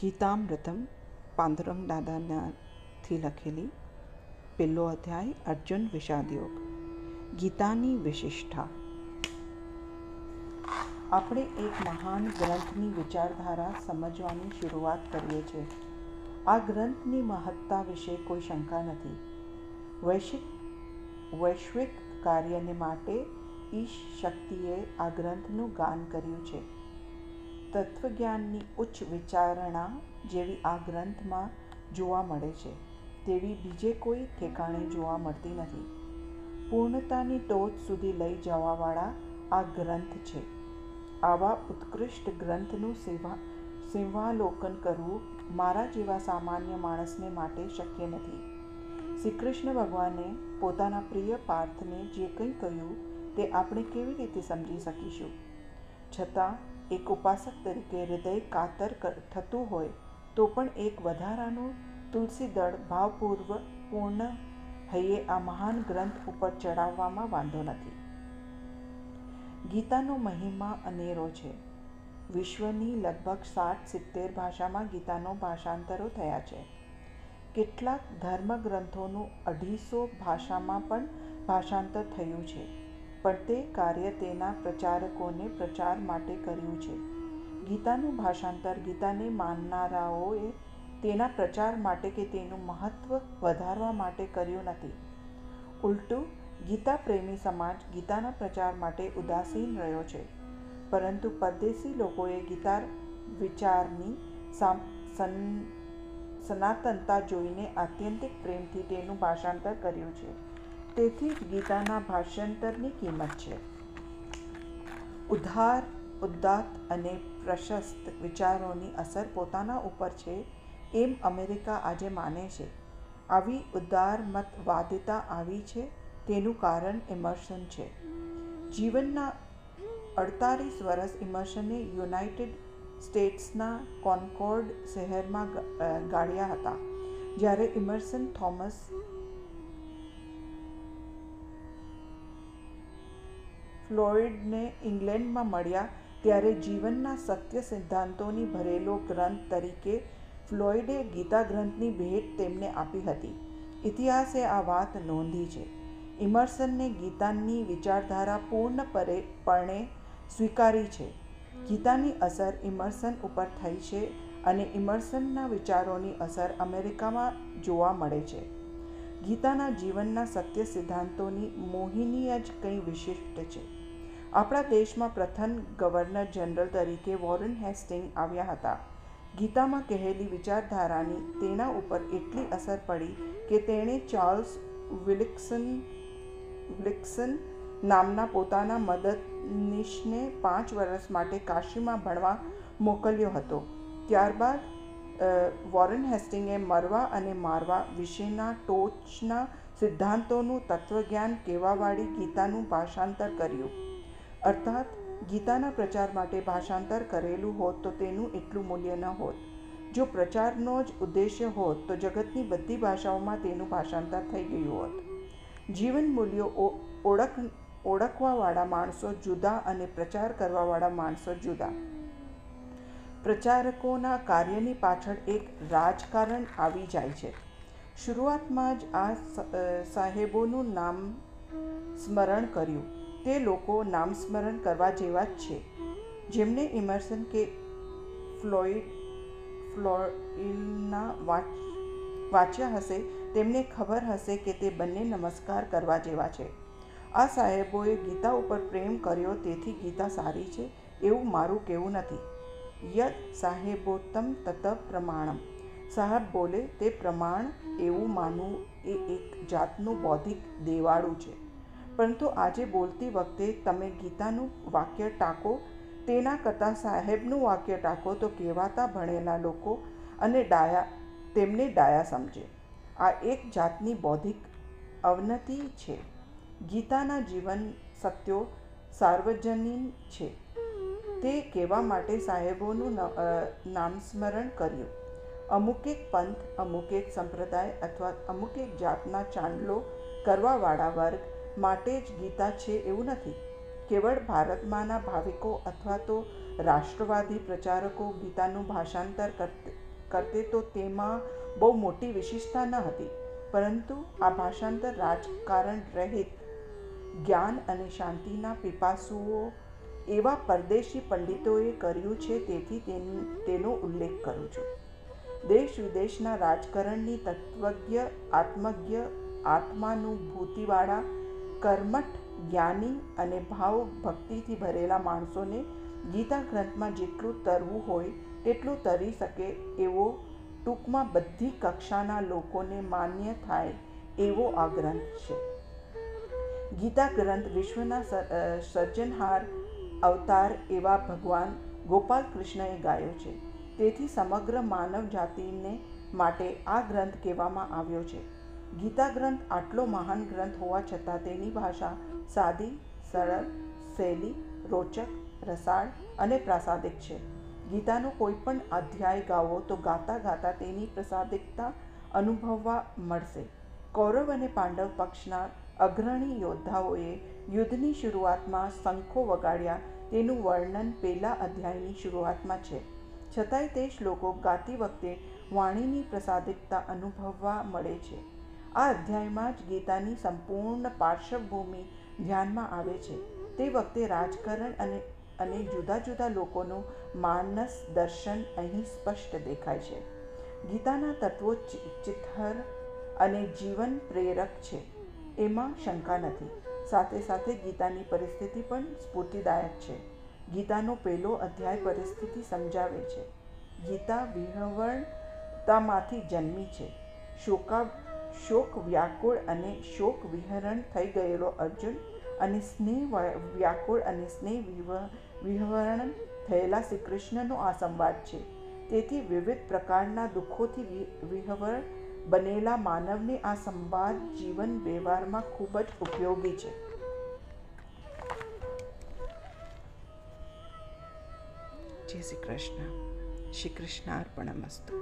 ગીતામૃતમ પાંદુરંગ દાદાનાથી લખેલી પહેલો અધ્યાય, અર્જુન વિષાદયોગ. ગીતાની વિશિષ્ટતા. આપણે એક મહાન ગ્રંથની વિચારધારા સમજવાની શરૂઆત કરીએ છીએ. આ ગ્રંથની મહત્તા વિશે કોઈ શંકા નથી. વૈશ્વિક વૈશ્વિક કાર્યને માટે ઈશ શક્તિએ આ ગ્રંથનું ગાન કર્યું છે. તત્વજ્ઞાનની ઉચ્ચ વિચારણા જેવી આ ગ્રંથમાં જોવા મળે છે, તેવી બીજે કોઈ ઠેકાણે જોવા મળતી નથી. પૂર્ણતાની ટોચ સુધી લઈ જવાવાળા આ ગ્રંથ છે. આવા ઉત્કૃષ્ટ ગ્રંથનું સેવા, સેવાલોકન કરવું મારા જેવા સામાન્ય માણસને માટે શક્ય નથી. શ્રી કૃષ્ણ ભગવાને પોતાના પ્રિય પાર્થને જે કંઈ કહ્યું તે આપણે કેવી રીતે સમજી શકીશું? છતાં, એક ઉપાસક તરીકે હૃદય કાતર થતું હોય, તો પણ એક વધારાનું તુલસી દળ ભાવપૂર્વ પૂર્ણ હૈયે આ મહાન ગ્રંથ ઉપર ચડાવવામાં વાંધો નથી. ગીતાનો મહિમા અનેરો છે. વિશ્વની લગભગ સાઠ સિત્તેર ભાષામાં ગીતાનો ભાષાંતરો થયા છે. કેટલાક ધર્મગ્રંથોનું અઢીસો ભાષામાં પણ ભાષાંતર થયું છે. પણ તે કાર્ય તેના પ્રચારકોને પ્રચાર માટે કર્યું છે. ગીતાનું ભાષાંતર ગીતાને માનનારાઓએ તેના પ્રચાર માટે કે તેનું મહત્ત્વ વધારવા માટે કર્યું નથી. ઉલટું, ગીતા પ્રેમી સમાજ ગીતાના પ્રચાર માટે ઉદાસીન રહ્યો છે. પરંતુ પરદેશી લોકોએ ગીતા વિચારની સનાતનતા જોઈને આત્યંતિક પ્રેમથી તેનું ભાષાંતર કર્યું છે. તેથી જ ગીતાના ભાષાંતરની કિંમત છે. ઉદ્ધાર ઉદ્દાત અને પ્રશસ્ત વિચારોની અસર પોતાના ઉપર છે એમ અમેરિકા આજે માને છે. આવી ઉદારમતવાદિતા આવી છે તેનું કારણ ઇમર્શન છે. જીવનના અડતાલીસ વર્ષ ઇમર્શને યુનાઇટેડ સ્ટેટ્સના કોન્કોર્ડ શહેરમાં ગાળ્યા હતા. જ્યારે ઇમર્સન થોમસ ફ્લોઇડને ઇંગ્લેન્ડમાં મળ્યા ત્યારે જીવનના સત્ય સિદ્ધાંતોની ભરેલો ગ્રંથ તરીકે ફ્લોઇડે ગીતા ગ્રંથની ભેટ તેમને આપી હતી. ઇતિહાસે આ વાત નોંધી છે. ઇમર્સનને ગીતાની વિચારધારા પૂર્ણપણે સ્વીકારી છે. ગીતાની અસર ઇમર્સન ઉપર થઈ છે અને ઇમર્સનના વિચારોની અસર અમેરિકામાં જોવા મળે છે. ગીતાના જીવનના સત્ય સિદ્ધાંતોની મોહિની જ કંઈ વિશિષ્ટ છે. આપણા દેશમાં પ્રથમ ગવર્નર જનરલ તરીકે વોરન હેસ્ટિંગ આવ્યા હતા. ગીતામાં કહેલી વિચારધારાની તેના ઉપર એટલી અસર પડી કે તેણે ચાર્લ્સ વિલિક્સન વિલિક્સન નામના પોતાના મદદનીશને પાંચ વર્ષ માટે કાશીમાં ભણવા મોકલ્યો હતો. ત્યારબાદ વોરન હેસ્ટિંગે મરવા અને મારવા વિશેના ટોચના સિદ્ધાંતોનું તત્વજ્ઞાન કહેવાવાળી ગીતાનું ભાષાંતર કર્યું. અર્થાત, ગીતાના પ્રચાર માટે ભાષાંતર કરેલું હોત તો તેનું એટલું મૂલ્ય ન હોત. જો પ્રચારનો જ ઉદ્દેશ્ય હોત તો જગતની બધી ભાષાઓમાં તેનું ભાષાંતર થઈ ગયું હોત. જીવન મૂલ્યો ઓળખ, ઓળખવાવાળા માણસો જુદા અને પ્રચાર કરવાવાળા માણસો જુદા. પ્રચારકોના કાર્યની પાછળ એક રાજકારણ આવી જાય છે. શરૂઆતમાં જ આ સાહેબોનું નામ સ્મરણ કર્યું. તે લોકો નામસ્મરણ કરવા જેવા જ છે. જેમને ઇમર્સન કે ફ્લોઇડ ફ્લોઇલના વાંચ, વાંચ્યા હશે, તેમને ખબર હશે કે તે બંને નમસ્કાર કરવા જેવા છે. આ સાહેબોએ ગીતા ઉપર પ્રેમ કર્યો તેથી ગીતા સારી છે, એવું મારું કહેવું નથી. યદ સાહેબોત્તમ તત પ્રમાણમ. સાહેબ બોલે, તે પ્રમાણ એવું માનવું એ એક જાતનું બૌદ્ધિક દેવાળું છે. પરંતુ આજે બોલતી વખતે તમે ગીતાનું વાક્ય ટાંકો, તેના કરતાં સાહેબનું વાક્ય ટાંકો તો કહેવાતા ભણેલા લોકો અને ડાયા, તેમને ડાયા સમજે. આ એક જાતની બૌદ્ધિક અવનતિ છે. ગીતાના જીવન સત્યો સાર્વજનિક છે. તે કહેવા માટે સાહેબોનું નામસ્મરણ કર્યું. અમુક એક પંથ, અમુક એક સંપ્રદાય અથવા અમુક એક જાતના ચાંદલો કરવાવાળા વર્ગ માટે જ ગીતા છે એવું નથી. કેવળ ભારતમાંના ભાવિકો અથવા તો રાષ્ટ્રવાદી પ્રચારકો ગીતાનું ભાષાંતર કરતે તો તેમાં બહુ મોટી વિશિષ્ટતા ન હતી. પરંતુ આ ભાષાંતર રાજકારણ રહિત જ્ઞાન અને શાંતિના પીપાસુઓ એવા પરદેશી પંડિતોએ કર્યું છે તેથી તેનો ઉલ્લેખ કરું છું. દેશ વિદેશના રાજકારણની તત્વજ્ઞ, આત્મજ્ઞ, આત્માનુભૂતિવાળા કર્મઠ, જ્ઞાની અને ભાવ ભક્તિથી ભરેલા માણસોને ગીતા ગ્રંથમાં જેટલું તરવું હોય, તેટલું તરી શકે એવો ટૂંકમાં બધી કક્ષાના લોકોને માન્ય થાય એવો આ ગ્રંથ છે. ગીતા ગ્રંથ વિશ્વના સર્જનહાર અવતાર એવા ભગવાન ગોપાલ કૃષ્ણએ ગાયો છે. તેથી સમગ્ર માનવ જાતિને માટે આ ગ્રંથ કહેવામાં આવ્યો છે. ગીતા ગ્રંથ આટલો મહાન ગ્રંથ હોવા છતાં તેની ભાષા સાદી, સરળ શૈલી રોચક, રસાળ અને પ્રાસાદિક છે. ગીતાનો કોઈ પણ અધ્યાય ગાવો તો ગાતા ગાતા તેની પ્રસાદિકતા અનુભવવા મળશે. કૌરવ અને પાંડવ પક્ષના અગ્રણી યોદ્ધાઓએ યુદ્ધની શરૂઆતમાં શંખો વગાડ્યા. તેનું વર્ણન પહેલા અધ્યાયની શરૂઆતમાં છે. છતાંય તે શ્લોકો ગાતી વખતે વાણીની પ્રસાદિકતા અનુભવવા મળે છે. આ અધ્યાયમાં જ ગીતાની સંપૂર્ણ પાર્શ્વભૂમિ ધ્યાનમાં આવે છે. તે વખતે રાજકારણ અને અને જુદા જુદા લોકોનું માનસ દર્શન અહીં સ્પષ્ટ દેખાય છે. ગીતાના તત્વો ચિત્થર અને જીવન પ્રેરક છે. એમાં શંકા નથી. સાથે સાથે ગીતાની પરિસ્થિતિ પણ સ્ફૂર્તિદાયક છે. ગીતાનો પહેલો અધ્યાય પરિસ્થિતિ સમજાવે છે. ગીતા વિહવણતામાંથી જન્મી છે. શોકા શોક વ્યાકુળ અને શોક વિહરણ થઈ ગયેલો અર્જુન અને સ્નેહ વ્યાકુળ અને સ્નેહ વિહરણ થયેલા શ્રી કૃષ્ણનો આ સંવાદ છે. તેથી વિવિધ પ્રકારના દુઃખોથી વિહવળ બનેલા માનવને આ સંવાદ જીવન વ્યવહારમાં ખૂબ જ ઉપયોગી છે. જય શ્રી કૃષ્ણ. શ્રી કૃષ્ણ અર્પણમસ્તુ